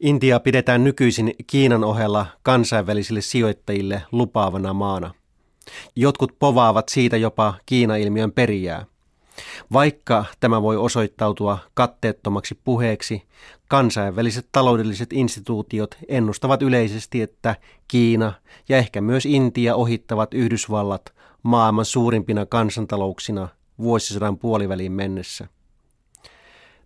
Intia pidetään nykyisin Kiinan ohella kansainvälisille sijoittajille lupaavana maana. Jotkut povaavat siitä jopa Kiina-ilmiön perijää. Vaikka tämä voi osoittautua katteettomaksi puheeksi, kansainväliset taloudelliset instituutiot ennustavat yleisesti, että Kiina ja ehkä myös Intia ohittavat Yhdysvallat maailman suurimpina kansantalouksina vuosisadan puoliväliin mennessä.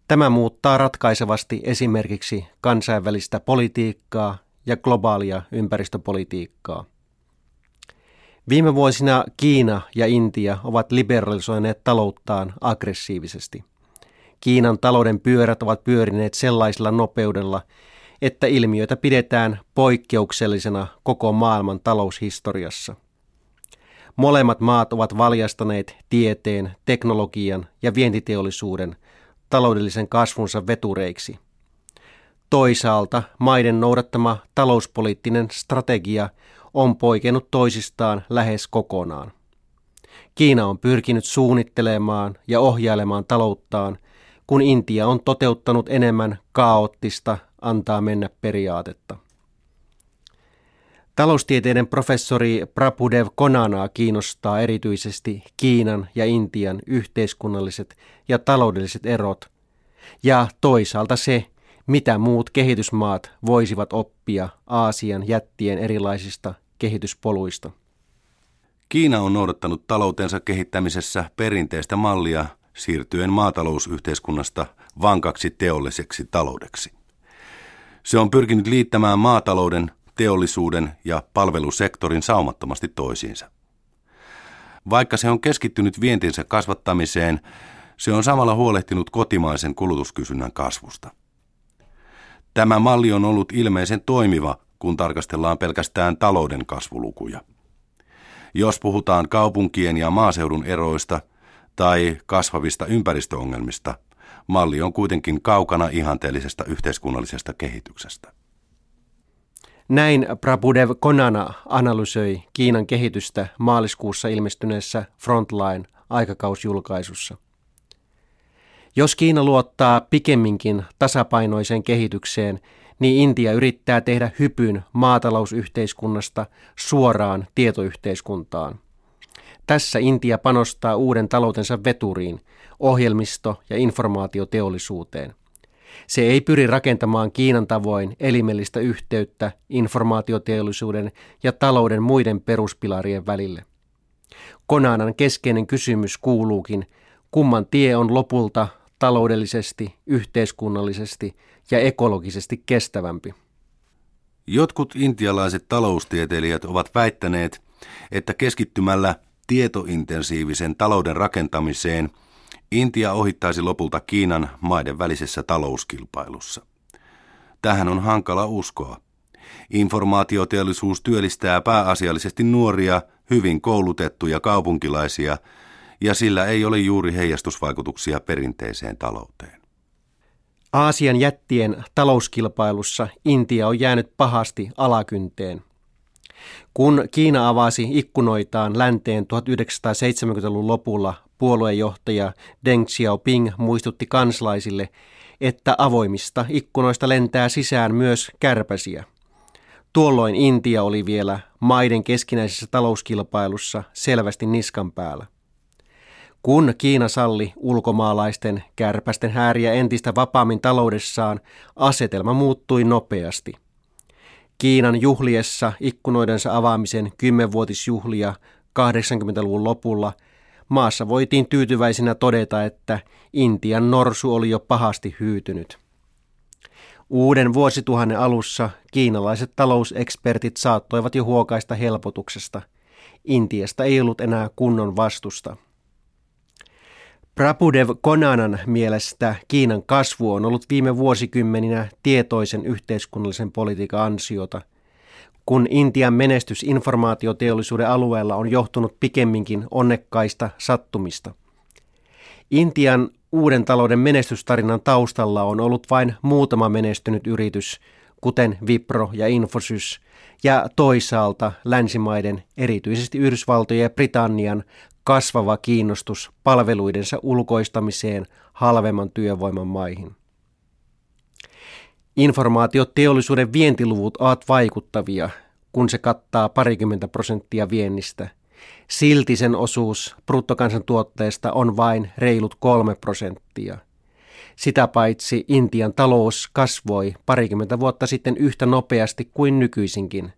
Tämä muuttaa ratkaisevasti esimerkiksi kansainvälistä politiikkaa ja globaalia ympäristöpolitiikkaa. Viime vuosina Kiina ja Intia ovat liberalisoineet talouttaan aggressiivisesti. Kiinan talouden pyörät ovat pyörineet sellaisella nopeudella, että ilmiötä pidetään poikkeuksellisena koko maailman taloushistoriassa. Molemmat maat ovat valjastaneet tieteen, teknologian ja vientiteollisuuden taloudellisen kasvunsa vetureiksi. Toisaalta maiden noudattama talouspoliittinen strategia on poikennut toisistaan lähes kokonaan. Kiina on pyrkinyt suunnittelemaan ja ohjailemaan talouttaan, kun Intia on toteuttanut enemmän kaoottista antaa mennä periaatetta. Taloustieteiden professori Prabhudev Konanaa kiinnostaa erityisesti Kiinan ja Intian yhteiskunnalliset ja taloudelliset erot ja toisaalta se, mitä muut kehitysmaat voisivat oppia Aasian jättien erilaisista kehityspoluista. Kiina on noudattanut taloutensa kehittämisessä perinteistä mallia siirtyen maatalousyhteiskunnasta vankaksi teolliseksi taloudeksi. Se on pyrkinyt liittämään maatalouden, teollisuuden ja palvelusektorin saumattomasti toisiinsa. Vaikka se on keskittynyt vientinsä kasvattamiseen, se on samalla huolehtinut kotimaisen kulutuskysynnän kasvusta. Tämä malli on ollut ilmeisen toimiva, kun tarkastellaan pelkästään talouden kasvulukuja. Jos puhutaan kaupunkien ja maaseudun eroista tai kasvavista ympäristöongelmista, malli on kuitenkin kaukana ihanteellisesta yhteiskunnallisesta kehityksestä. Näin Prabhudev Konana analysoi Kiinan kehitystä maaliskuussa ilmestyneessä Frontline aikakausjulkaisussa. Jos Kiina luottaa pikemminkin tasapainoiseen kehitykseen, niin Intia yrittää tehdä hypyn maatalousyhteiskunnasta suoraan tietoyhteiskuntaan. Tässä Intia panostaa uuden taloutensa veturiin, ohjelmisto- ja informaatioteollisuuteen. Se ei pyri rakentamaan Kiinan tavoin elimellistä yhteyttä informaatioteollisuuden ja talouden muiden peruspilarien välille. Konanan keskeinen kysymys kuuluukin, kumman tie on lopulta taloudellisesti, yhteiskunnallisesti ja ekologisesti kestävämpi. Jotkut intialaiset taloustieteilijät ovat väittäneet, että keskittymällä tietointensiivisen talouden rakentamiseen Intia ohittaisi lopulta Kiinan maiden välisessä talouskilpailussa. Tähän on hankala uskoa. Informaatioteollisuus työllistää pääasiallisesti nuoria, hyvin koulutettuja kaupunkilaisia – ja sillä ei ole juuri heijastusvaikutuksia perinteiseen talouteen. Aasian jättien talouskilpailussa Intia on jäänyt pahasti alakynteen. Kun Kiina avasi ikkunoitaan länteen 1970-luvun lopulla, puoluejohtaja Deng Xiaoping muistutti kansalaisille, että avoimista ikkunoista lentää sisään myös kärpäsiä. Tuolloin Intia oli vielä maiden keskinäisessä talouskilpailussa selvästi niskan päällä. Kun Kiina salli ulkomaalaisten kärpästen hääriä entistä vapaammin taloudessaan, asetelma muuttui nopeasti. Kiinan juhliessa ikkunoidensa avaamisen kymmenvuotisjuhlia 80-luvun lopulla maassa voitiin tyytyväisenä todeta, että Intian norsu oli jo pahasti hyytynyt. Uuden vuosituhannen alussa kiinalaiset talousekspertit saattoivat jo huokaista helpotuksesta. Intiasta ei ollut enää kunnon vastusta. Prabhudev Konanan mielestä Kiinan kasvu on ollut viime vuosikymmeninä tietoisen yhteiskunnallisen politiikan ansiota, kun Intian menestys informaatioteollisuuden alueella on johtunut pikemminkin onnekkaista sattumista. Intian uuden talouden menestystarinan taustalla on ollut vain muutama menestynyt yritys, kuten Wipro ja Infosys, ja toisaalta länsimaiden, erityisesti Yhdysvaltojen ja Britannian, kasvava kiinnostus palveluidensa ulkoistamiseen halvemman työvoiman maihin. Informaatioteollisuuden vientiluvut ovat vaikuttavia, kun se kattaa parikymmentä prosenttia viennistä. Silti sen osuus bruttokansantuotteesta on vain reilut kolme prosenttia. Sitä paitsi Intian talous kasvoi parikymmentä vuotta sitten yhtä nopeasti kuin nykyisinkin.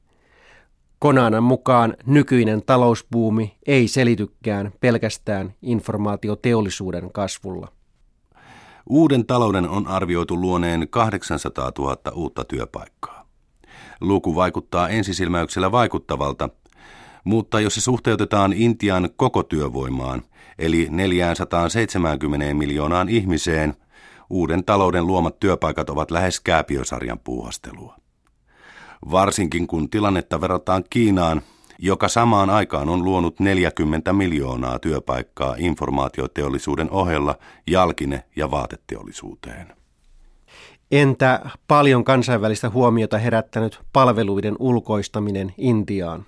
Konanan mukaan nykyinen talousbuumi ei selitykään pelkästään informaatioteollisuuden kasvulla. Uuden talouden on arvioitu luoneen 800 000 uutta työpaikkaa. Luku vaikuttaa ensisilmäyksellä vaikuttavalta, mutta jos se suhteutetaan Intian koko työvoimaan, eli 470 miljoonaan ihmiseen, uuden talouden luomat työpaikat ovat lähes kääpiösarjan puuhastelua. Varsinkin kun tilannetta verrataan Kiinaan, joka samaan aikaan on luonut 40 miljoonaa työpaikkaa informaatioteollisuuden ohella jalkine- ja vaateteollisuuteen. Entä paljon kansainvälistä huomiota herättänyt palveluiden ulkoistaminen Intiaan?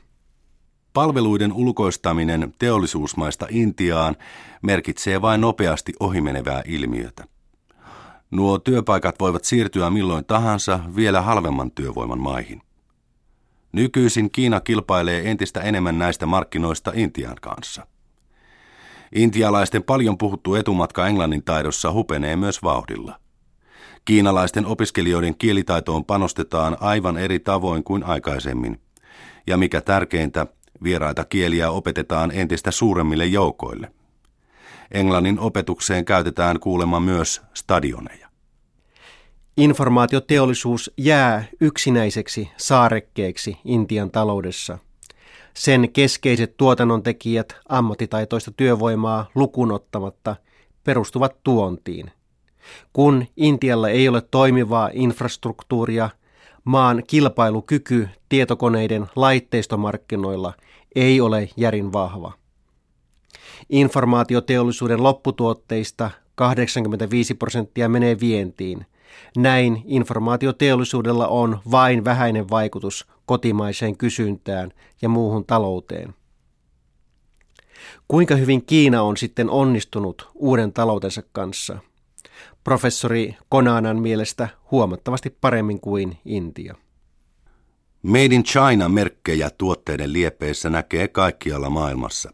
Palveluiden ulkoistaminen teollisuusmaista Intiaan merkitsee vain nopeasti ohimenevää ilmiötä. Nuo työpaikat voivat siirtyä milloin tahansa vielä halvemman työvoiman maihin. Nykyisin Kiina kilpailee entistä enemmän näistä markkinoista Intian kanssa. Intialaisten paljon puhuttu etumatka englannin taidossa hupenee myös vauhdilla. Kiinalaisten opiskelijoiden kielitaitoon panostetaan aivan eri tavoin kuin aikaisemmin. Ja mikä tärkeintä, vieraita kieliä opetetaan entistä suuremmille joukoille. Englannin opetukseen käytetään kuulemma myös stadioneja. Informaatioteollisuus jää yksinäiseksi saarekkeeksi Intian taloudessa. Sen keskeiset tuotannontekijät ammattitaitoista työvoimaa lukunottamatta perustuvat tuontiin. Kun Intialla ei ole toimivaa infrastruktuuria, maan kilpailukyky tietokoneiden laitteistomarkkinoilla ei ole järin vahva. Informaatioteollisuuden lopputuotteista 85 prosenttia menee vientiin – näin informaatioteollisuudella on vain vähäinen vaikutus kotimaiseen kysyntään ja muuhun talouteen. Kuinka hyvin Kiina on sitten onnistunut uuden taloutensa kanssa? Professori Konanan mielestä huomattavasti paremmin kuin Intia. Made in China-merkkejä tuotteiden liepeissä näkee kaikkialla maailmassa.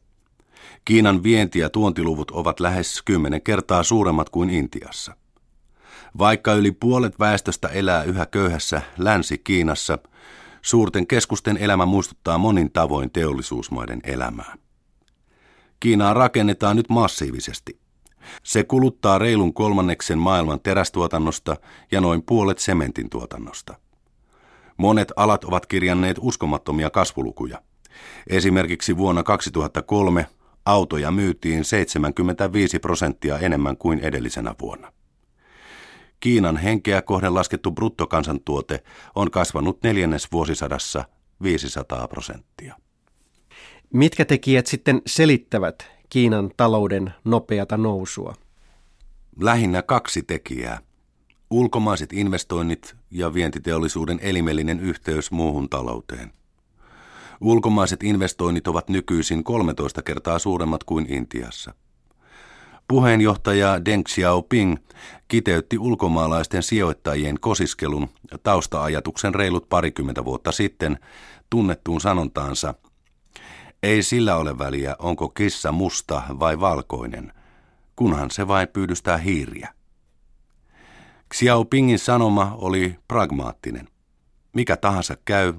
Kiinan vienti- ja tuontiluvut ovat lähes kymmenen kertaa suuremmat kuin Intiassa. Vaikka yli puolet väestöstä elää yhä köyhässä Länsi-Kiinassa, suurten keskusten elämä muistuttaa monin tavoin teollisuusmaiden elämää. Kiinaa rakennetaan nyt massiivisesti. Se kuluttaa reilun kolmanneksen maailman terästuotannosta ja noin puolet sementin tuotannosta. Monet alat ovat kirjanneet uskomattomia kasvulukuja. Esimerkiksi vuonna 2003 autoja myytiin 75 prosenttia enemmän kuin edellisenä vuonna. Kiinan henkeä kohden laskettu bruttokansantuote on kasvanut neljännes vuosisadassa 500 prosenttia. Mitkä tekijät sitten selittävät Kiinan talouden nopeata nousua? Lähinnä kaksi tekijää. Ulkomaiset investoinnit ja vientiteollisuuden elimellinen yhteys muuhun talouteen. Ulkomaiset investoinnit ovat nykyisin 13 kertaa suuremmat kuin Intiassa – Puheenjohtaja Deng Xiaoping kiteytti ulkomaalaisten sijoittajien kosiskelun taustaajatuksen reilut parikymmentä vuotta sitten tunnettuun sanontaansa Ei sillä ole väliä, onko kissa musta vai valkoinen, kunhan se vain pyydystää hiiriä. Xiaopingin sanoma oli pragmaattinen. Mikä tahansa käy,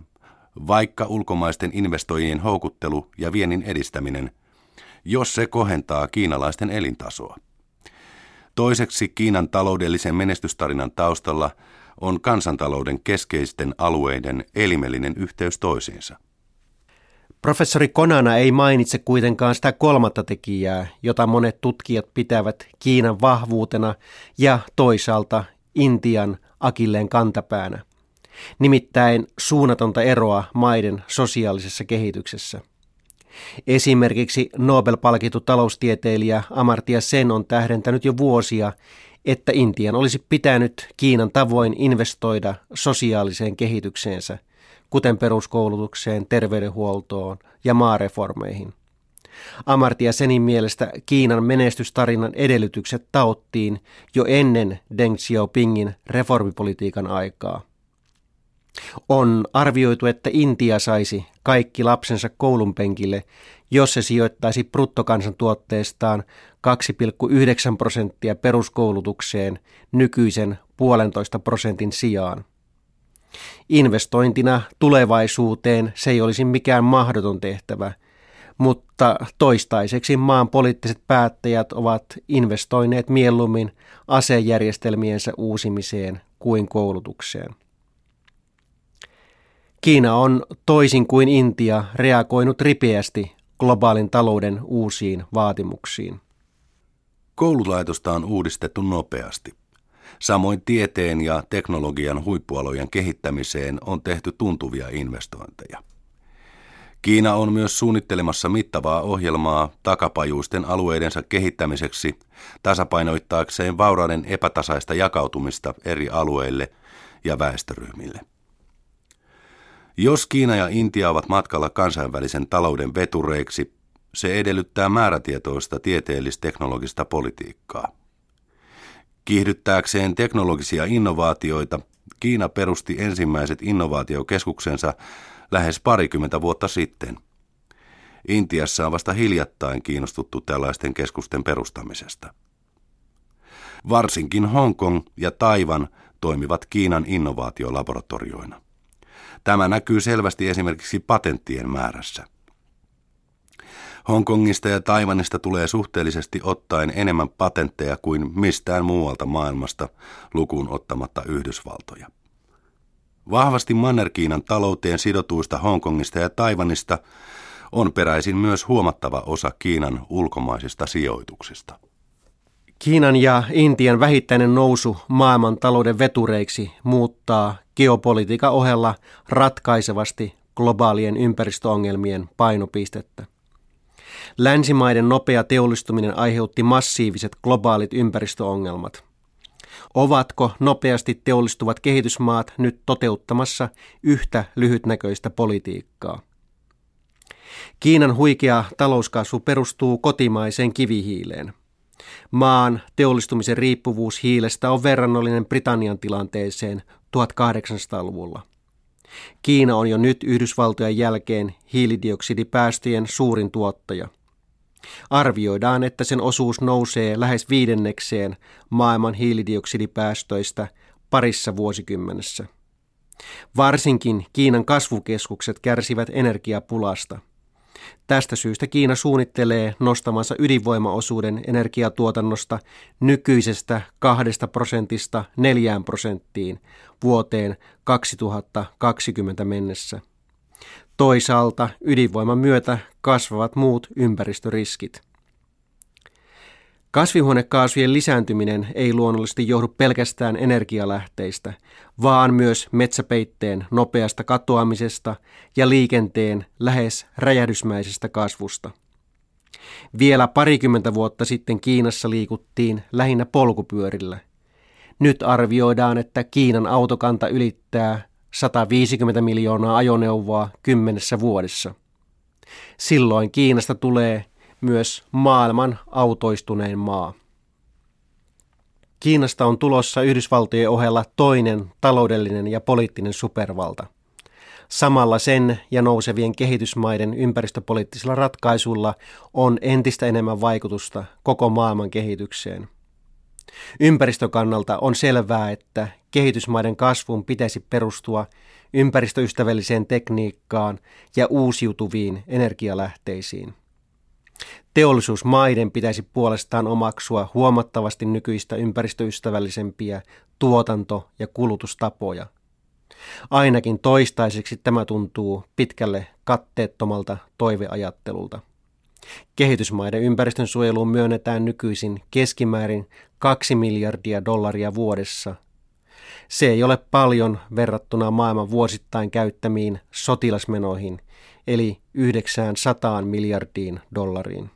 vaikka ulkomaisten investoijien houkuttelu ja viennin edistäminen – jos se kohentaa kiinalaisten elintasoa. Toiseksi Kiinan taloudellisen menestystarinan taustalla on kansantalouden keskeisten alueiden elimellinen yhteys toisiinsa. Professori Konana ei mainitse kuitenkaan sitä kolmatta tekijää, jota monet tutkijat pitävät Kiinan vahvuutena ja toisaalta Intian akilleen kantapäänä. Nimittäin suunnatonta eroa maiden sosiaalisessa kehityksessä. Esimerkiksi Nobel-palkittu taloustieteilijä Amartya Sen on tähdentänyt jo vuosia, että Intian olisi pitänyt Kiinan tavoin investoida sosiaaliseen kehitykseensä, kuten peruskoulutukseen, terveydenhuoltoon ja maareformeihin. Amartya Senin mielestä Kiinan menestystarinan edellytykset taottiin jo ennen Deng Xiaopingin reformipolitiikan aikaa. On arvioitu, että Intia saisi kaikki lapsensa koulun penkille, jos se sijoittaisi bruttokansantuotteestaan 2,9 prosenttia peruskoulutukseen nykyisen puolentoista prosentin sijaan. Investointina tulevaisuuteen se ei olisi mikään mahdoton tehtävä, mutta toistaiseksi maan poliittiset päättäjät ovat investoineet mieluummin asejärjestelmiensä uusimiseen kuin koulutukseen. Kiina on toisin kuin Intia reagoinut ripeästi globaalin talouden uusiin vaatimuksiin. Koululaitosta on uudistettu nopeasti. Samoin tieteen ja teknologian huippualojen kehittämiseen on tehty tuntuvia investointeja. Kiina on myös suunnittelemassa mittavaa ohjelmaa takapajuisten alueidensa kehittämiseksi tasapainoittaakseen vaurauden epätasaista jakautumista eri alueille ja väestöryhmille. Jos Kiina ja Intia ovat matkalla kansainvälisen talouden vetureiksi, se edellyttää määrätietoista tieteellis-teknologista politiikkaa. Kiihdyttääkseen teknologisia innovaatioita, Kiina perusti ensimmäiset innovaatiokeskuksensa lähes parikymmentä vuotta sitten. Intiassa on vasta hiljattain kiinnostuttu tällaisten keskusten perustamisesta. Varsinkin Hongkong ja Taivan toimivat Kiinan innovaatiolaboratorioina. Tämä näkyy selvästi esimerkiksi patenttien määrässä. Hongkongista ja Taivanista tulee suhteellisesti ottaen enemmän patentteja kuin mistään muualta maailmasta lukuun ottamatta Yhdysvaltoja. Vahvasti Manner-Kiinan talouteen sidotuista Hongkongista ja Taivanista on peräisin myös huomattava osa Kiinan ulkomaisista sijoituksista. Kiinan ja Intian vähittäinen nousu maailman talouden vetureiksi muuttaa geopolitiikan ohella ratkaisevasti globaalien ympäristöongelmien painopistettä. Länsimaiden nopea teollistuminen aiheutti massiiviset globaalit ympäristöongelmat. Ovatko nopeasti teollistuvat kehitysmaat nyt toteuttamassa yhtä lyhytnäköistä politiikkaa? Kiinan huikea talouskasvu perustuu kotimaiseen kivihiileen. Maan teollistumisen riippuvuus hiilestä on verrannollinen Britannian tilanteeseen 1800-luvulla. Kiina on jo nyt Yhdysvaltojen jälkeen hiilidioksidipäästöjen suurin tuottaja. Arvioidaan, että sen osuus nousee lähes viidennekseen maailman hiilidioksidipäästöistä parissa vuosikymmenessä. Varsinkin Kiinan kasvukeskukset kärsivät energiapulasta – Tästä syystä Kiina suunnittelee nostamansa ydinvoimaosuuden energiatuotannosta nykyisestä kahdesta prosentista neljään prosenttiin vuoteen 2020 mennessä. Toisaalta ydinvoiman myötä kasvavat muut ympäristöriskit – Kasvihuonekaasujen lisääntyminen ei luonnollisesti johdu pelkästään energialähteistä, vaan myös metsäpeitteen nopeasta katoamisesta ja liikenteen lähes räjähdysmäisestä kasvusta. Vielä parikymmentä vuotta sitten Kiinassa liikuttiin lähinnä polkupyörillä. Nyt arvioidaan, että Kiinan autokanta ylittää 150 miljoonaa ajoneuvoa kymmenessä vuodessa. Silloin Kiinasta tulee myös maailman autoistunein maa. Kiinasta on tulossa Yhdysvaltojen ohella toinen taloudellinen ja poliittinen supervalta. Samalla sen ja nousevien kehitysmaiden ympäristöpoliittisilla ratkaisuilla on entistä enemmän vaikutusta koko maailman kehitykseen. Ympäristökannalta on selvää, että kehitysmaiden kasvun pitäisi perustua ympäristöystävälliseen tekniikkaan ja uusiutuviin energialähteisiin. Teollisuusmaiden pitäisi puolestaan omaksua huomattavasti nykyistä ympäristöystävällisempiä tuotanto- ja kulutustapoja. Ainakin toistaiseksi tämä tuntuu pitkälle katteettomalta toiveajattelulta. Kehitysmaiden ympäristönsuojeluun myönnetään nykyisin keskimäärin 2 miljardia dollaria vuodessa. Se ei ole paljon verrattuna maailman vuosittain käyttämiin sotilasmenoihin, eli 900 miljardiin dollariin.